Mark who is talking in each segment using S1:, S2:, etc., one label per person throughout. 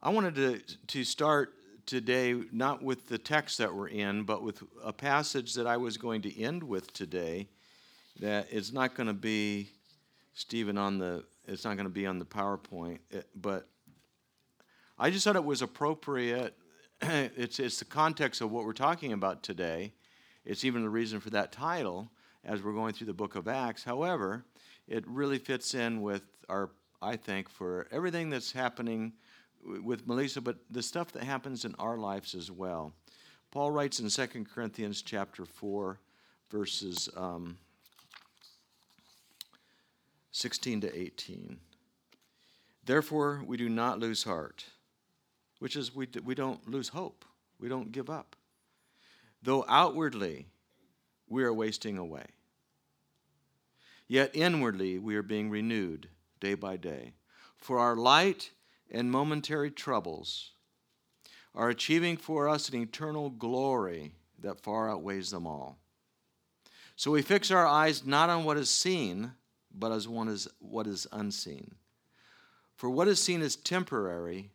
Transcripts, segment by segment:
S1: I wanted to, to start today not with the text that we're in, but with a passage that I was going to end with today. That it's not going to be Stephen on the it's not going to be on the PowerPoint, eh, but I just thought it was appropriate. it's it's the context of what we're talking about today. It's even the reason for that title as we're going through the book of Acts. However, it really fits in with our I think for everything that's happening with Melissa, but the stuff that happens in our lives as well. Paul writes in 2 Corinthians chapter 4, verses um, 16 to 18. Therefore, we do not lose heart, which is we, we don't lose hope. We don't give up. Though outwardly we are wasting away, yet inwardly we are being renewed day by day. For our light and momentary troubles are achieving for us an eternal glory that far outweighs them all. So we fix our eyes not on what is seen, but as one is what is unseen. For what is seen is temporary,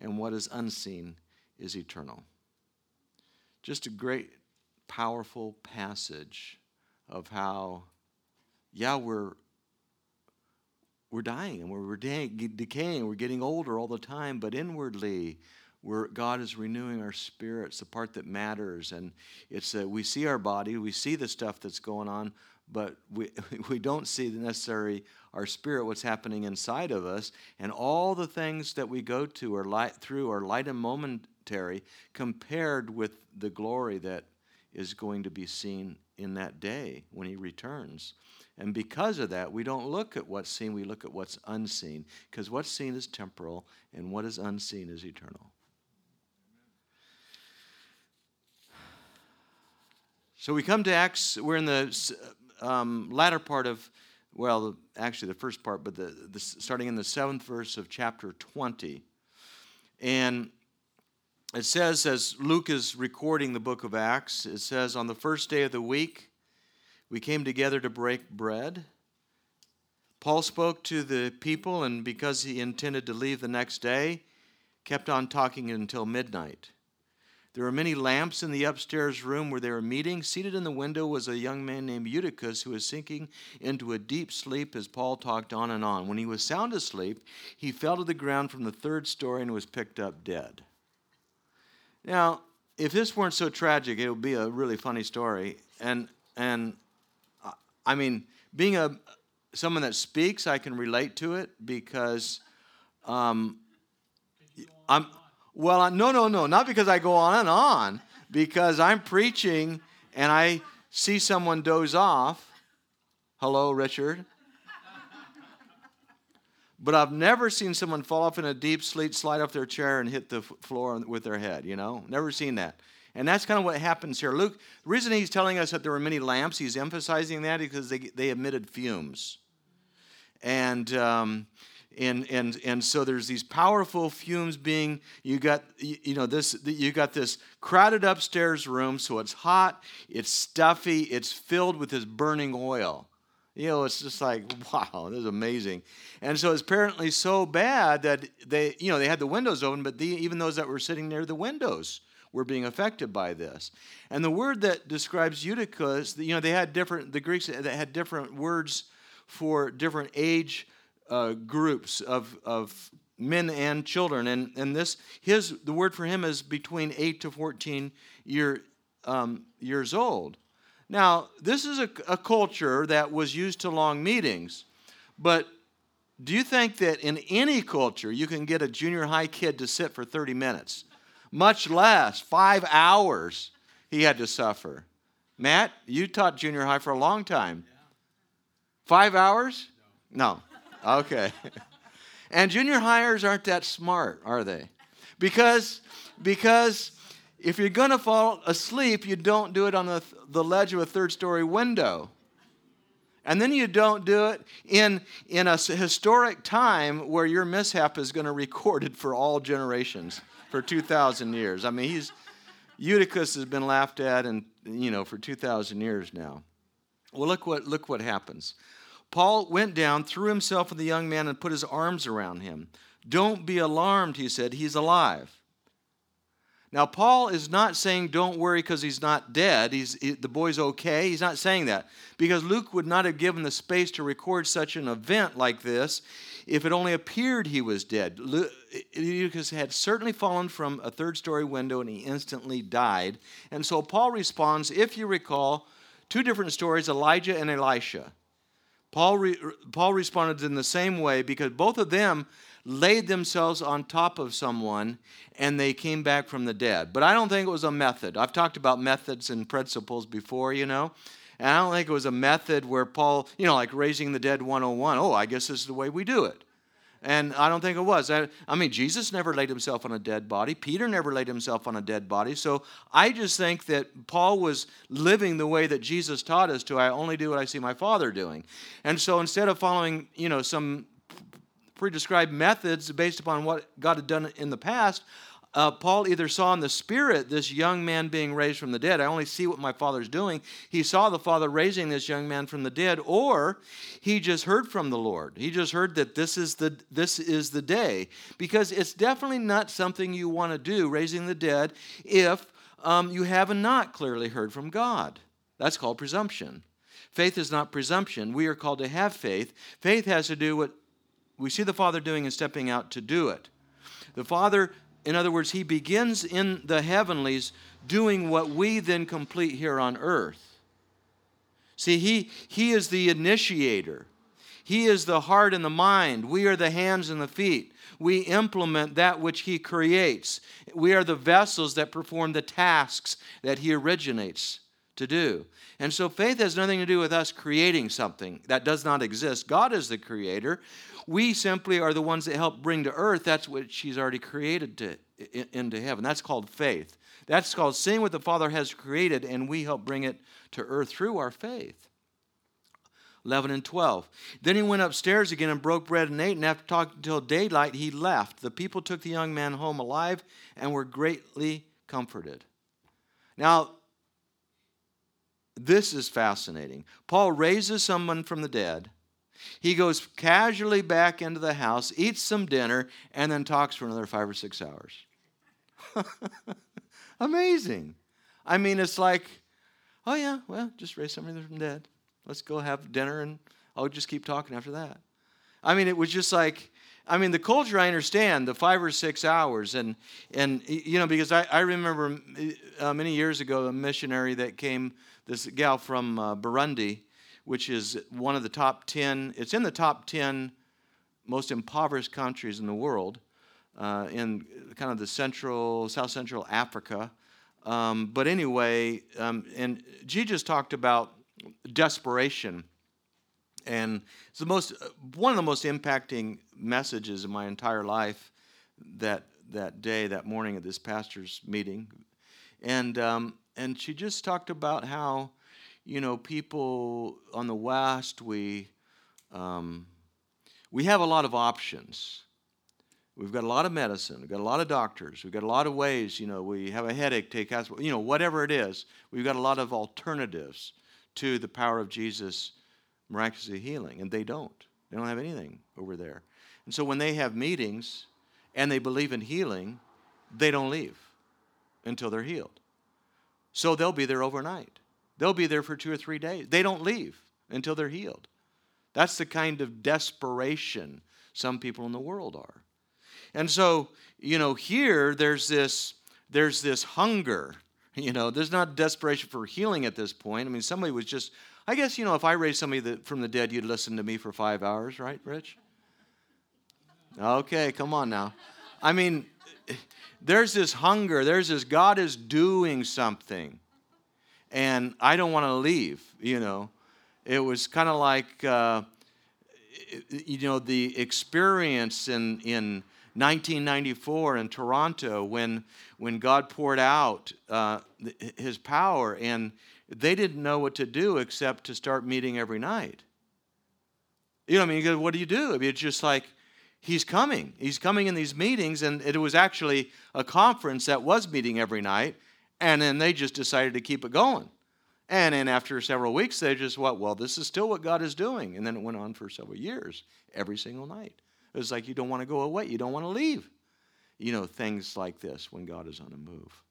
S1: and what is unseen is eternal. Just a great, powerful passage of how, yeah, we're we're dying and we're, decaying, we're getting older all the time, but inwardly, God is renewing our spirits, the part that matters. And it's uh, we see our body, we see the stuff that's going on, but we, we don't see the necessary our spirit, what's happening inside of us. And all the things that we go to or light through are light and momentary compared with the glory that is going to be seen in that day when he returns. And because of that, we don't look at what's seen, we look at what's unseen. Because what's seen is temporal, and what is unseen is eternal. So we come to Acts, we're in the um, latter part of, well, actually the first part, but the, the, starting in the seventh verse of chapter 20. And it says, as Luke is recording the book of Acts, it says, on the first day of the week, we came together to break bread. Paul spoke to the people, and because he intended to leave the next day, kept on talking until midnight. There were many lamps in the upstairs room where they were meeting. Seated in the window was a young man named Eutychus who was sinking into a deep sleep as Paul talked on and on. When he was sound asleep, he fell to the ground from the third story and was picked up dead. Now, if this weren't so tragic, it would be a really funny story. And, and I mean, being a someone that speaks, I can relate to it because um, I'm well. No, no, no, not because I go on and on. Because I'm preaching and I see someone doze off. Hello, Richard. But I've never seen someone fall off in a deep sleep, slide off their chair, and hit the floor with their head. You know, never seen that. And that's kind of what happens here. Luke, the reason he's telling us that there were many lamps, he's emphasizing that because they, they emitted fumes. And, um, and, and, and so there's these powerful fumes being, you got, you know, this, you got this crowded upstairs room, so it's hot, it's stuffy, it's filled with this burning oil. You know, it's just like, wow, this is amazing. And so it's apparently so bad that they, you know, they had the windows open, but the, even those that were sitting near the windows were being affected by this. And the word that describes Eutychus, you know, they had different, the Greeks that had different words for different age uh, groups of, of men and children. And, and this, his, the word for him is between 8 to 14 year, um, years old. Now, this is a, a culture that was used to long meetings, but do you think that in any culture you can get a junior high kid to sit for 30 minutes? Much less five hours he had to suffer. Matt, you taught junior high for a long time. Five hours? No. Okay. and junior hires aren't that smart, are they? Because, because if you're going to fall asleep, you don't do it on the, the ledge of a third story window. And then you don't do it in, in a historic time where your mishap is going to be recorded for all generations for 2,000 years. I mean, he's Eutychus has been laughed at and you know for 2,000 years now. Well, look what look what happens. Paul went down, threw himself on the young man, and put his arms around him. Don't be alarmed, he said. He's alive. Now, Paul is not saying don't worry because he's not dead. He's, he, the boy's okay. He's not saying that because Luke would not have given the space to record such an event like this if it only appeared he was dead. Eutychus had certainly fallen from a third story window and he instantly died. And so Paul responds, if you recall, two different stories Elijah and Elisha. Paul, re, Paul responded in the same way because both of them laid themselves on top of someone and they came back from the dead. But I don't think it was a method. I've talked about methods and principles before, you know. And I don't think it was a method where Paul, you know, like raising the dead 101. Oh, I guess this is the way we do it. And I don't think it was. I, I, mean, Jesus never laid himself on a dead body. Peter never laid himself on a dead body. So I just think that Paul was living the way that Jesus taught us to. I only do what I see my Father doing. And so instead of following, you know, some pre-described methods based upon what God had done in the past, uh, Paul either saw in the spirit this young man being raised from the dead. I only see what my father's doing. He saw the father raising this young man from the dead, or he just heard from the Lord. He just heard that this is the this is the day, because it's definitely not something you want to do, raising the dead, if um, you have not clearly heard from God. That's called presumption. Faith is not presumption. We are called to have faith. Faith has to do what we see the Father doing and stepping out to do it. The Father in other words, he begins in the heavenlies doing what we then complete here on earth. See, he, he is the initiator. He is the heart and the mind. We are the hands and the feet. We implement that which He creates. We are the vessels that perform the tasks that He originates to do. And so faith has nothing to do with us creating something that does not exist. God is the creator. We simply are the ones that help bring to earth that's what she's already created to, into heaven. That's called faith. That's called seeing what the Father has created, and we help bring it to earth through our faith. 11 and 12. Then he went upstairs again and broke bread and ate, and after talking until daylight, he left. The people took the young man home alive and were greatly comforted. Now, this is fascinating. Paul raises someone from the dead he goes casually back into the house, eats some dinner, and then talks for another five or six hours. Amazing. I mean, it's like, oh, yeah, well, just raise somebody from dead. Let's go have dinner, and I'll just keep talking after that. I mean, it was just like, I mean, the culture I understand, the five or six hours, and and you know, because I, I remember uh, many years ago a missionary that came, this gal from uh, Burundi, which is one of the top 10, it's in the top 10 most impoverished countries in the world, uh, in kind of the central, south central Africa. Um, but anyway, um, and Jesus talked about desperation. And it's the most, one of the most impacting messages in my entire life that, that day, that morning at this pastor's meeting. And, um, and she just talked about how you know, people on the West, we, um, we have a lot of options. We've got a lot of medicine. We've got a lot of doctors. We've got a lot of ways. You know, we have a headache, take aspirin. You know, whatever it is, we've got a lot of alternatives to the power of Jesus miraculously healing, and they don't. They don't have anything over there. And so when they have meetings and they believe in healing, they don't leave until they're healed. So they'll be there overnight. They'll be there for two or three days. They don't leave until they're healed. That's the kind of desperation some people in the world are. And so, you know, here there's this there's this hunger. You know, there's not desperation for healing at this point. I mean, somebody was just I guess, you know, if I raised somebody from the dead, you'd listen to me for five hours, right, Rich? Okay, come on now. I mean, there's this hunger, there's this God is doing something and I don't want to leave, you know. It was kind of like, uh, you know, the experience in, in 1994 in Toronto when, when God poured out uh, his power and they didn't know what to do except to start meeting every night. You know, I mean, what do you do? I mean, it's just like, he's coming. He's coming in these meetings, and it was actually a conference that was meeting every night and then they just decided to keep it going. And then after several weeks, they just, what? Well, this is still what God is doing. And then it went on for several years, every single night. It was like you don't want to go away, you don't want to leave. You know, things like this when God is on a move.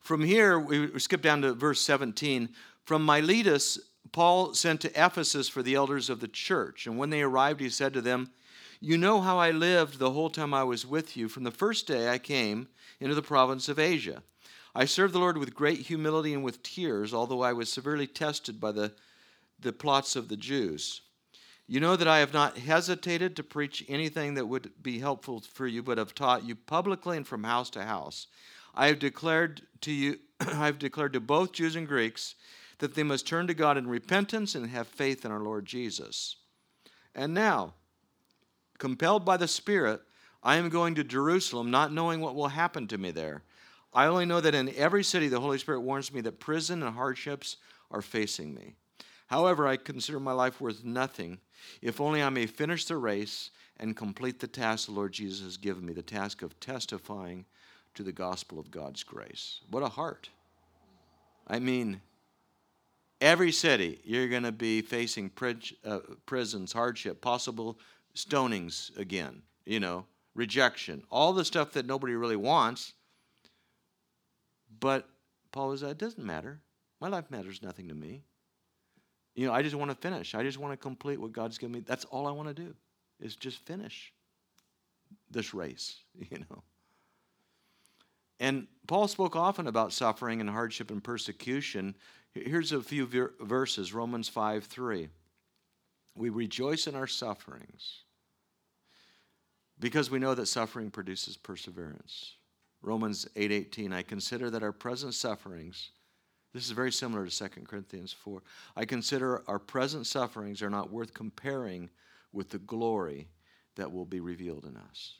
S1: From here, we skip down to verse 17. From Miletus, Paul sent to Ephesus for the elders of the church. And when they arrived, he said to them, You know how I lived the whole time I was with you, from the first day I came into the province of Asia. I served the Lord with great humility and with tears, although I was severely tested by the, the plots of the Jews. You know that I have not hesitated to preach anything that would be helpful for you, but have taught you publicly and from house to house I have declared to you, I have declared to both Jews and Greeks that they must turn to God in repentance and have faith in our Lord Jesus. And now, compelled by the Spirit, I am going to Jerusalem, not knowing what will happen to me there. I only know that in every city the Holy Spirit warns me that prison and hardships are facing me. However, I consider my life worth nothing if only I may finish the race and complete the task the Lord Jesus has given me the task of testifying to the gospel of God's grace. What a heart. I mean, every city you're going to be facing uh, prisons, hardship, possible stonings again, you know, rejection, all the stuff that nobody really wants. But Paul was, it doesn't matter. My life matters nothing to me. You know, I just want to finish. I just want to complete what God's given me. That's all I want to do is just finish this race, you know. And Paul spoke often about suffering and hardship and persecution. Here's a few ver- verses Romans 5 3. We rejoice in our sufferings because we know that suffering produces perseverance. Romans 8:18 I consider that our present sufferings this is very similar to 2 Corinthians 4. I consider our present sufferings are not worth comparing with the glory that will be revealed in us.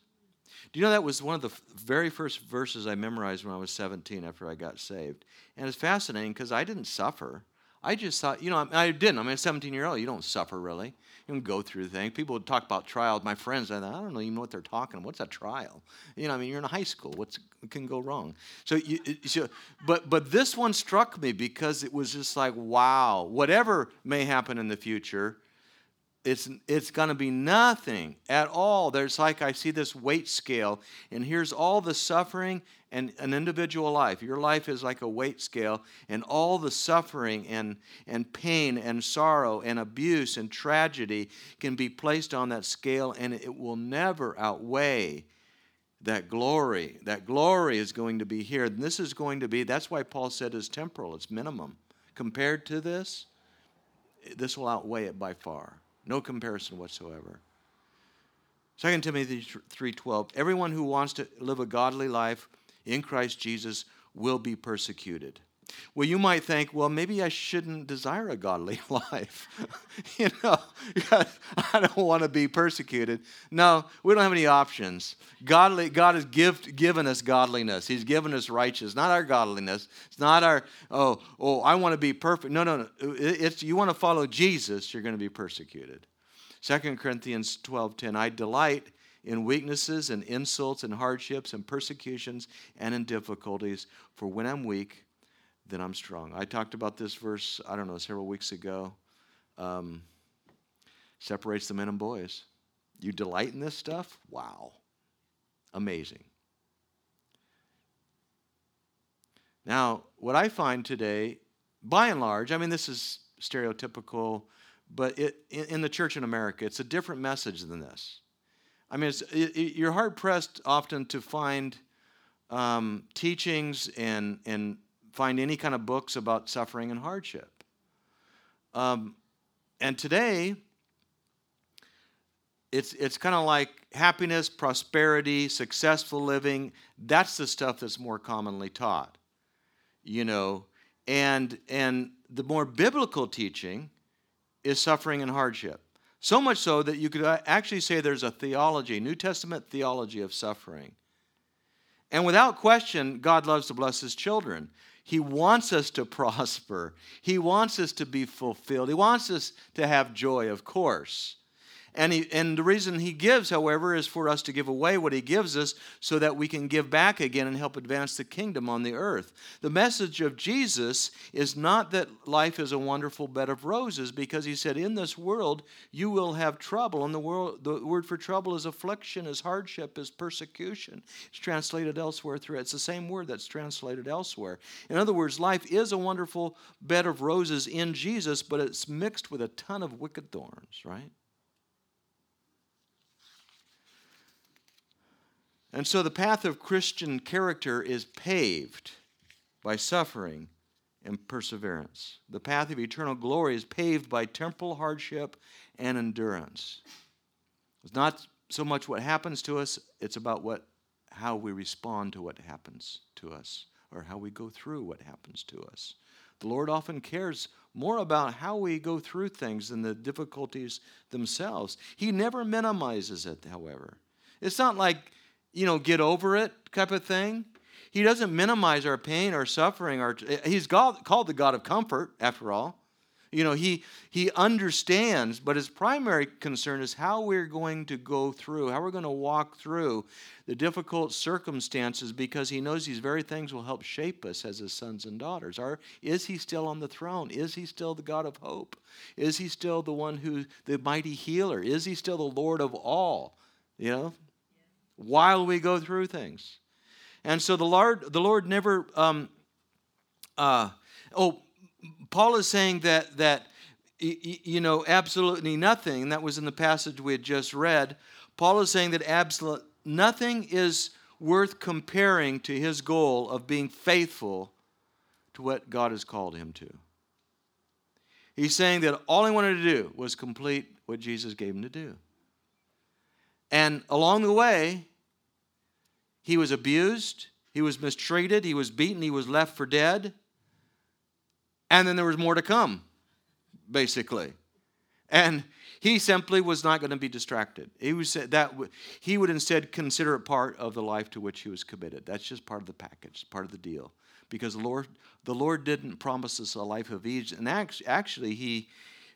S1: Do you know that was one of the very first verses I memorized when I was 17 after I got saved? And it's fascinating because I didn't suffer. I just thought, you know, I didn't. I'm a 17 year old. You don't suffer really. You don't go through things. People would talk about trials. My friends, I thought, I don't know even know what they're talking about. What's a trial? You know, I mean, you're in high school. What can go wrong? So, you, so, but but this one struck me because it was just like, wow, whatever may happen in the future, it's, it's going to be nothing at all. There's like I see this weight scale, and here's all the suffering and an individual life. Your life is like a weight scale, and all the suffering and, and pain and sorrow and abuse and tragedy can be placed on that scale, and it will never outweigh that glory. That glory is going to be here. And this is going to be, that's why Paul said it's temporal, it's minimum. Compared to this, this will outweigh it by far. No comparison whatsoever. 2 Timothy 3:12 Everyone who wants to live a godly life in Christ Jesus will be persecuted. Well, you might think, well, maybe I shouldn't desire a godly life. you know, I don't want to be persecuted. No, we don't have any options. Godly, God has give, given us godliness. He's given us righteousness, not our godliness. It's not our, oh, oh, I want to be perfect. No, no, no. It's you want to follow Jesus, you're going to be persecuted. 2 Corinthians 12:10 I delight in weaknesses and insults and hardships and persecutions and in difficulties for when I'm weak then I'm strong. I talked about this verse, I don't know, several weeks ago. Um, separates the men and boys. You delight in this stuff? Wow. Amazing. Now, what I find today, by and large, I mean, this is stereotypical, but it, in, in the church in America, it's a different message than this. I mean, it, it, you're hard pressed often to find um, teachings and, and find any kind of books about suffering and hardship. Um, and today, it's, it's kind of like happiness, prosperity, successful living. That's the stuff that's more commonly taught, you know. And, and the more biblical teaching is suffering and hardship. So much so that you could actually say there's a theology, New Testament theology of suffering. And without question, God loves to bless his children. He wants us to prosper. He wants us to be fulfilled. He wants us to have joy, of course. And, he, and the reason he gives, however, is for us to give away what he gives us so that we can give back again and help advance the kingdom on the earth. The message of Jesus is not that life is a wonderful bed of roses, because he said, In this world you will have trouble. And the, world, the word for trouble is affliction, is hardship, is persecution. It's translated elsewhere through It's the same word that's translated elsewhere. In other words, life is a wonderful bed of roses in Jesus, but it's mixed with a ton of wicked thorns, right? And so the path of Christian character is paved by suffering and perseverance. The path of eternal glory is paved by temporal hardship and endurance. It's not so much what happens to us, it's about what how we respond to what happens to us or how we go through what happens to us. The Lord often cares more about how we go through things than the difficulties themselves. He never minimizes it, however. It's not like you know, get over it type of thing. He doesn't minimize our pain, our suffering. Our, he's God, called the God of comfort, after all. You know, he, he understands, but his primary concern is how we're going to go through, how we're going to walk through the difficult circumstances because he knows these very things will help shape us as his sons and daughters. Are, is he still on the throne? Is he still the God of hope? Is he still the one who, the mighty healer? Is he still the Lord of all? You know, while we go through things. And so the Lord, the Lord never. Um, uh, oh, Paul is saying that that you know absolutely nothing. And that was in the passage we had just read. Paul is saying that absolute nothing is worth comparing to his goal of being faithful to what God has called him to. He's saying that all he wanted to do was complete what Jesus gave him to do. And along the way, he was abused, he was mistreated, he was beaten, he was left for dead. And then there was more to come, basically. And he simply was not going to be distracted. He was that he would instead consider it part of the life to which he was committed. That's just part of the package, part of the deal. Because the Lord, the Lord didn't promise us a life of ease, and actually, he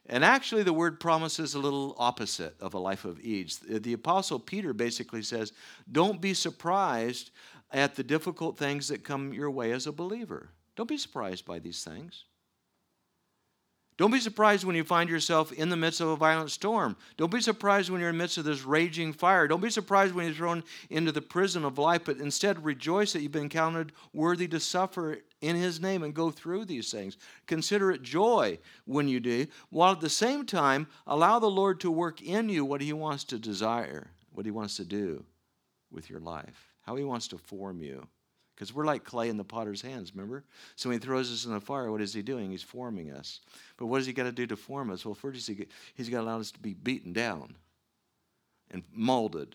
S1: and actually, the word promise is a little opposite of a life of ease. The Apostle Peter basically says, Don't be surprised at the difficult things that come your way as a believer. Don't be surprised by these things. Don't be surprised when you find yourself in the midst of a violent storm. Don't be surprised when you're in the midst of this raging fire. Don't be surprised when you're thrown into the prison of life, but instead rejoice that you've been counted worthy to suffer in His name and go through these things. Consider it joy when you do, while at the same time allow the Lord to work in you what He wants to desire, what He wants to do with your life, how He wants to form you. Because we're like clay in the potter's hands, remember? So when he throws us in the fire, what is he doing? He's forming us. But what does he got to do to form us? Well, first he's got to allow us to be beaten down and molded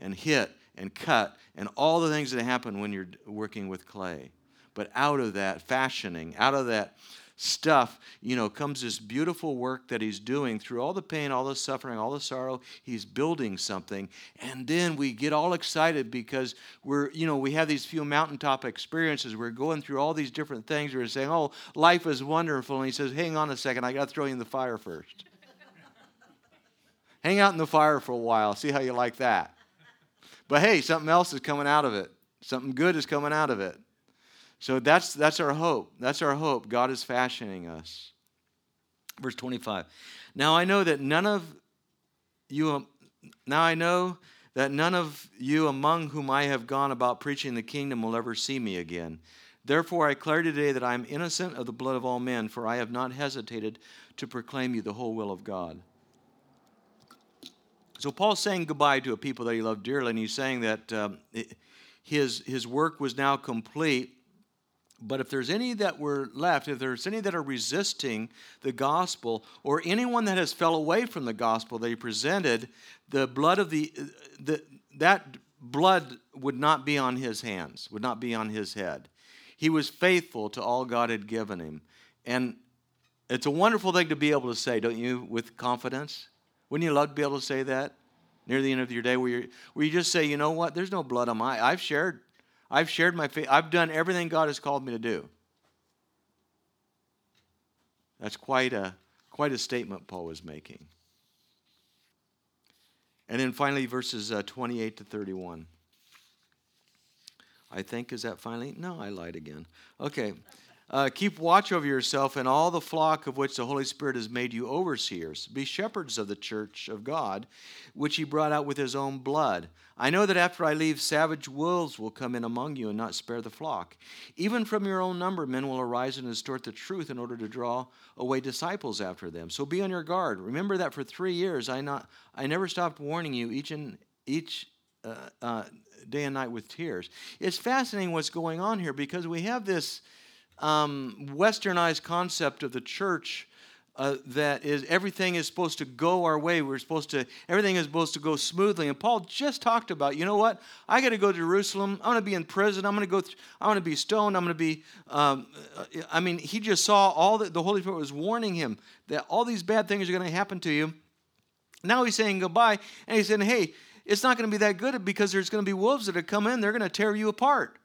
S1: and hit and cut and all the things that happen when you're working with clay. But out of that fashioning, out of that stuff, you know, comes this beautiful work that he's doing through all the pain, all the suffering, all the sorrow. He's building something. And then we get all excited because we're, you know, we have these few mountaintop experiences. We're going through all these different things. We're saying, oh, life is wonderful. And he says, hang on a second, I got to throw you in the fire first. hang out in the fire for a while, see how you like that. But hey, something else is coming out of it. Something good is coming out of it. So that's, that's our hope. That's our hope. God is fashioning us. Verse 25. Now I know that none of you, now I know that none of you among whom I have gone about preaching the kingdom will ever see me again. Therefore, I declare today that I am innocent of the blood of all men, for I have not hesitated to proclaim you the whole will of God. So, Paul's saying goodbye to a people that he loved dearly, and he's saying that um, his, his work was now complete but if there's any that were left, if there's any that are resisting the gospel, or anyone that has fell away from the gospel that he presented, the blood of the, the that blood would not be on his hands, would not be on his head. He was faithful to all God had given him. And it's a wonderful thing to be able to say, don't you, with confidence? Wouldn't you love to be able to say that near the end of your day where, you where you just say, you know what, there's no blood on my, I've shared I've shared my faith. I've done everything God has called me to do. That's quite a, quite a statement Paul was making. And then finally, verses uh, 28 to 31. I think, is that finally? No, I lied again. Okay. Uh, keep watch over yourself and all the flock of which the Holy Spirit has made you overseers. Be shepherds of the church of God, which he brought out with his own blood. I know that after I leave, savage wolves will come in among you and not spare the flock. Even from your own number, men will arise and distort the truth in order to draw away disciples after them. So be on your guard. Remember that for three years I, not, I never stopped warning you each and each uh, uh, day and night with tears. It's fascinating what's going on here because we have this um, westernized concept of the church uh, that is everything is supposed to go our way. We're supposed to everything is supposed to go smoothly. And Paul just talked about, you know what? I got to go to Jerusalem. I'm going to be in prison. I'm going to go. Th- I'm going to be stoned. I'm going to be. Um, I mean, he just saw all that the Holy Spirit was warning him that all these bad things are going to happen to you. Now he's saying goodbye, and he's saying, hey, it's not going to be that good because there's going to be wolves that have come in. They're going to tear you apart.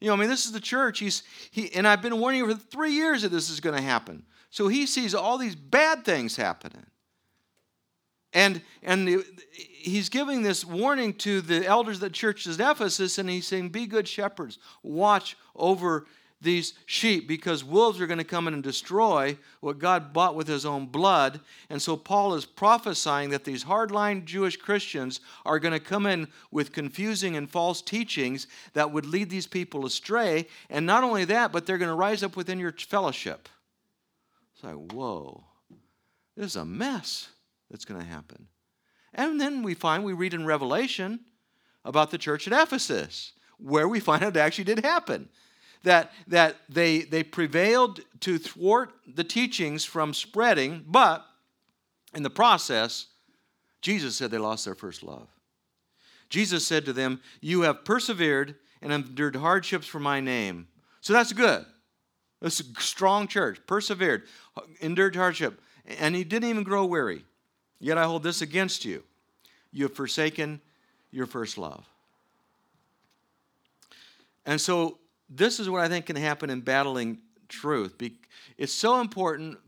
S1: You know, I mean, this is the church. He's he, and I've been warning you for three years that this is going to happen. So he sees all these bad things happening, and and he's giving this warning to the elders of the church at Ephesus, and he's saying, "Be good shepherds. Watch over these sheep because wolves are going to come in and destroy what God bought with his own blood. And so Paul is prophesying that these hardline Jewish Christians are going to come in with confusing and false teachings that would lead these people astray. And not only that, but they're going to rise up within your fellowship. It's like, whoa, this is a mess that's going to happen. And then we find, we read in Revelation about the church at Ephesus, where we find out it actually did happen that, that they, they prevailed to thwart the teachings from spreading, but in the process, Jesus said they lost their first love. Jesus said to them, You have persevered and endured hardships for my name. So that's good. That's a strong church. Persevered, endured hardship. And he didn't even grow weary. Yet I hold this against you. You have forsaken your first love. And so this is what I think can happen in battling truth. It's so important,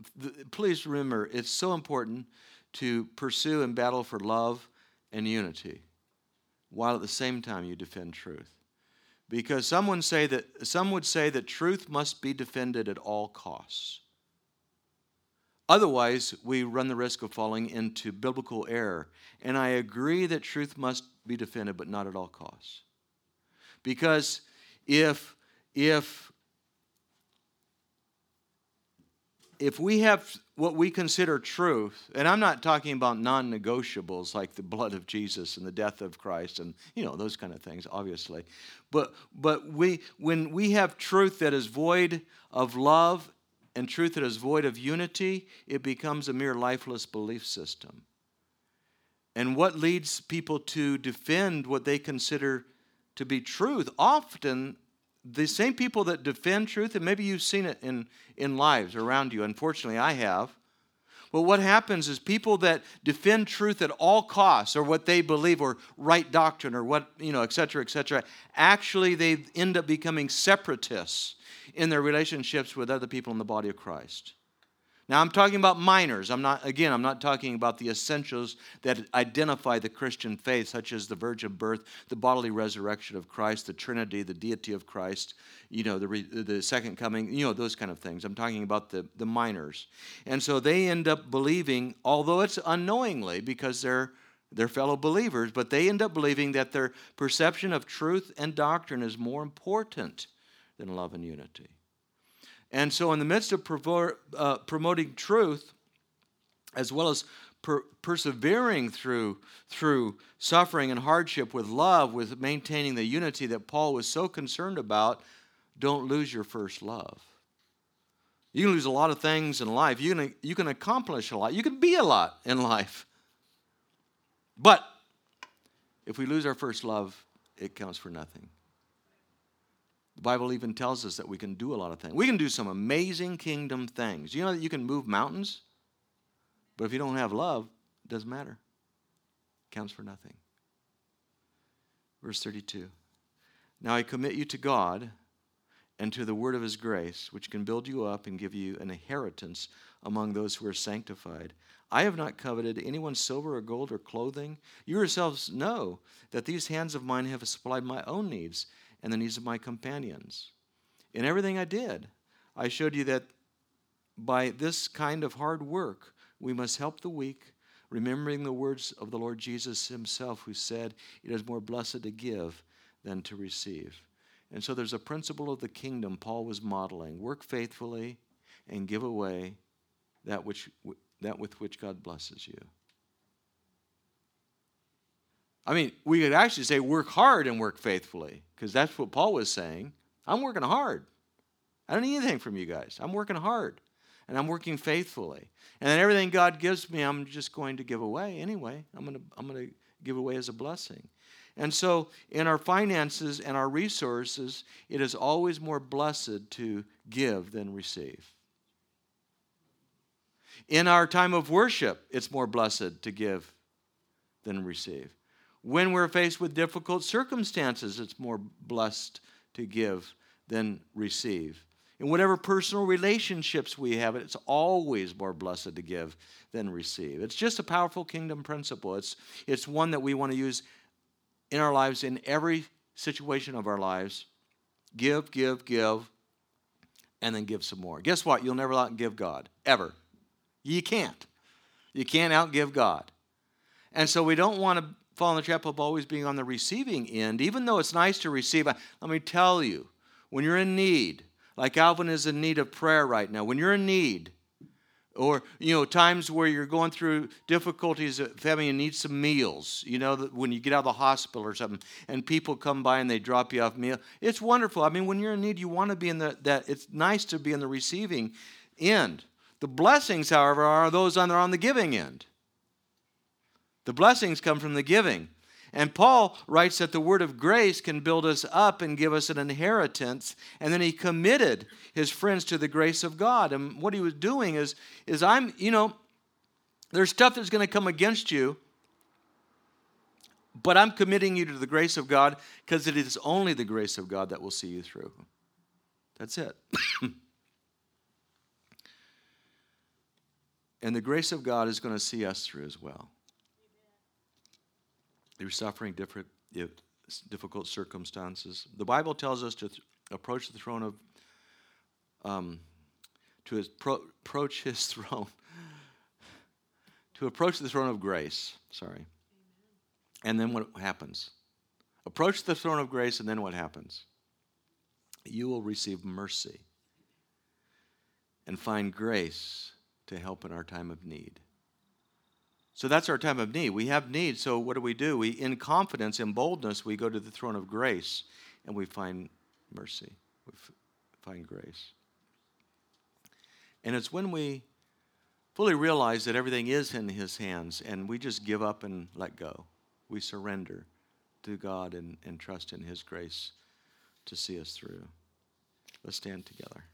S1: please remember, it's so important to pursue and battle for love and unity while at the same time you defend truth. Because someone say that some would say that truth must be defended at all costs. Otherwise, we run the risk of falling into biblical error. And I agree that truth must be defended, but not at all costs. Because if if if we have what we consider truth, and I'm not talking about non negotiables like the blood of Jesus and the death of Christ and, you know, those kind of things, obviously. But, but we, when we have truth that is void of love and truth that is void of unity, it becomes a mere lifeless belief system. And what leads people to defend what they consider to be truth often the same people that defend truth, and maybe you've seen it in, in lives around you, unfortunately, I have. But what happens is people that defend truth at all costs, or what they believe, or right doctrine, or what, you know, et cetera, et cetera, actually they end up becoming separatists in their relationships with other people in the body of Christ. Now, I'm talking about minors. I'm not, again, I'm not talking about the essentials that identify the Christian faith, such as the virgin birth, the bodily resurrection of Christ, the Trinity, the deity of Christ, you know, the, the second coming, you know, those kind of things. I'm talking about the, the minors. And so they end up believing, although it's unknowingly because they're they're fellow believers, but they end up believing that their perception of truth and doctrine is more important than love and unity. And so, in the midst of uh, promoting truth, as well as per- persevering through, through suffering and hardship with love, with maintaining the unity that Paul was so concerned about, don't lose your first love. You can lose a lot of things in life. You can, you can accomplish a lot. You can be a lot in life. But if we lose our first love, it counts for nothing. The Bible even tells us that we can do a lot of things. We can do some amazing kingdom things. You know that you can move mountains? But if you don't have love, it doesn't matter. It counts for nothing. Verse 32. Now I commit you to God and to the word of his grace, which can build you up and give you an inheritance among those who are sanctified. I have not coveted anyone's silver or gold or clothing. You yourselves know that these hands of mine have supplied my own needs and the needs of my companions. In everything I did, I showed you that by this kind of hard work, we must help the weak, remembering the words of the Lord Jesus himself, who said, It is more blessed to give than to receive. And so there's a principle of the kingdom Paul was modeling work faithfully and give away that, which, that with which God blesses you. I mean, we could actually say work hard and work faithfully, because that's what Paul was saying. I'm working hard. I don't need anything from you guys. I'm working hard and I'm working faithfully. And then everything God gives me, I'm just going to give away anyway. I'm going to, I'm going to give away as a blessing. And so, in our finances and our resources, it is always more blessed to give than receive. In our time of worship, it's more blessed to give than receive. When we're faced with difficult circumstances, it's more blessed to give than receive. In whatever personal relationships we have, it's always more blessed to give than receive. It's just a powerful kingdom principle. It's, it's one that we want to use in our lives, in every situation of our lives. Give, give, give, and then give some more. Guess what? You'll never outgive God, ever. You can't. You can't outgive God. And so we don't want to fall in the trap of always being on the receiving end, even though it's nice to receive. Let me tell you, when you're in need, like Alvin is in need of prayer right now, when you're in need, or you know times where you're going through difficulties family and need some meals you know when you get out of the hospital or something and people come by and they drop you off meal it's wonderful. I mean when you're in need you want to be in the that it's nice to be in the receiving end. The blessings however are those on the, on the giving end the blessings come from the giving and Paul writes that the word of grace can build us up and give us an inheritance. And then he committed his friends to the grace of God. And what he was doing is, is I'm, you know, there's stuff that's going to come against you, but I'm committing you to the grace of God because it is only the grace of God that will see you through. That's it. and the grace of God is going to see us through as well. You're suffering different, difficult circumstances. The Bible tells us to th- approach the throne of, um, to his pro- approach his throne, to approach the throne of grace. Sorry. And then what happens? Approach the throne of grace, and then what happens? You will receive mercy and find grace to help in our time of need. So that's our time of need. We have need, so what do we do? We, in confidence, in boldness, we go to the throne of grace and we find mercy. We f- find grace. And it's when we fully realize that everything is in His hands and we just give up and let go. We surrender to God and, and trust in His grace to see us through. Let's stand together.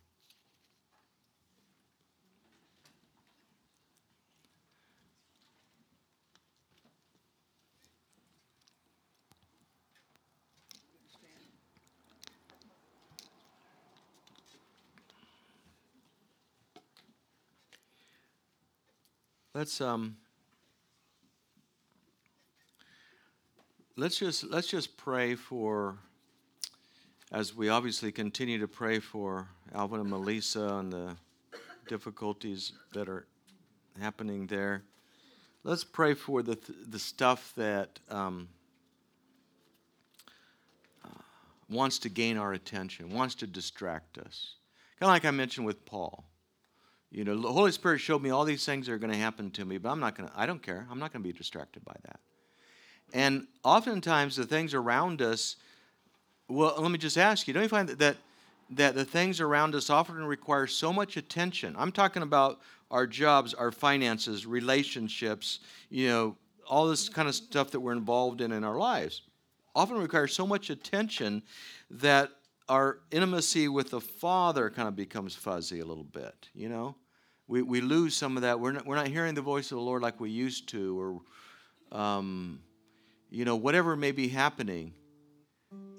S1: Let's um let's just let's just pray for as we obviously continue to pray for Alvin and Melissa and the difficulties that are happening there. Let's pray for the the stuff that um, uh, wants to gain our attention, wants to distract us. Kind of like I mentioned with Paul. You know, the Holy Spirit showed me all these things are going to happen to me, but I'm not going to, I don't care. I'm not going to be distracted by that. And oftentimes the things around us, well, let me just ask you, don't you find that, that, that the things around us often require so much attention? I'm talking about our jobs, our finances, relationships, you know, all this kind of stuff that we're involved in in our lives. Often requires so much attention that our intimacy with the Father kind of becomes fuzzy a little bit, you know? We, we lose some of that. We're not, we're not hearing the voice of the Lord like we used to, or, um, you know, whatever may be happening.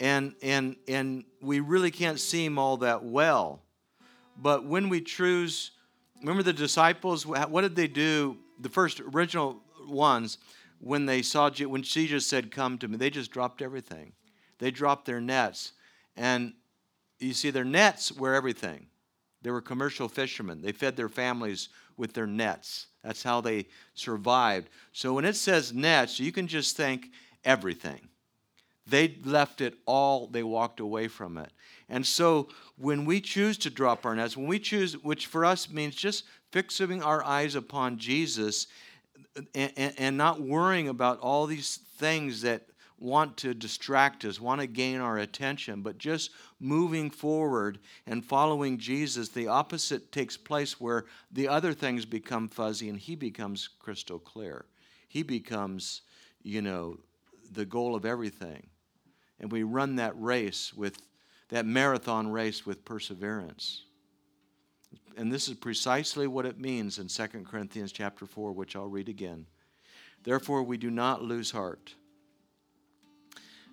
S1: and and and we really can't see him all that well. But when we choose, remember the disciples. What did they do? The first original ones, when they saw when Jesus said, "Come to me," they just dropped everything. They dropped their nets, and you see, their nets were everything. They were commercial fishermen. They fed their families with their nets. That's how they survived. So when it says nets, you can just think everything. They left it all, they walked away from it. And so when we choose to drop our nets, when we choose, which for us means just fixing our eyes upon Jesus and, and, and not worrying about all these things that want to distract us, want to gain our attention, but just moving forward and following Jesus, the opposite takes place where the other things become fuzzy and he becomes crystal clear. He becomes, you know, the goal of everything. And we run that race with that marathon race with perseverance. And this is precisely what it means in 2 Corinthians chapter 4, which I'll read again. Therefore, we do not lose heart.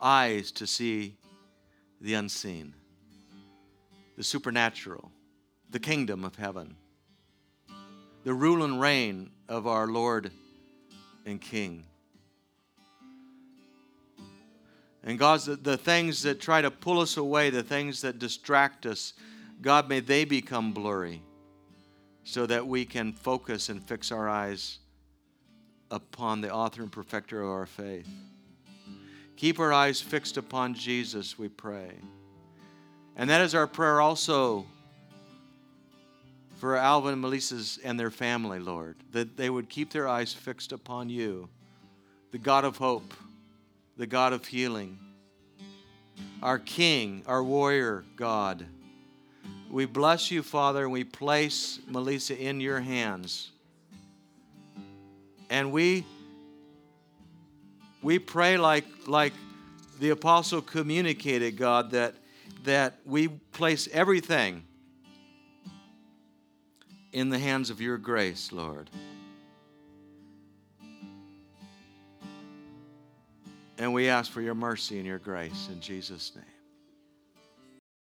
S1: eyes to see the unseen, the supernatural, the kingdom of heaven, the rule and reign of our Lord and King. And God, the, the things that try to pull us away, the things that distract us, God, may they become blurry so that we can focus and fix our eyes upon the author and perfecter of our faith. Keep our eyes fixed upon Jesus, we pray. And that is our prayer also for Alvin and Melissa's and their family, Lord, that they would keep their eyes fixed upon you, the God of hope the God of healing, our King, our warrior God. We bless you, Father, and we place Melissa in your hands. And we we pray like like the apostle communicated, God, that that we place everything in the hands of your grace, Lord. And we ask for your mercy and your grace in Jesus' name.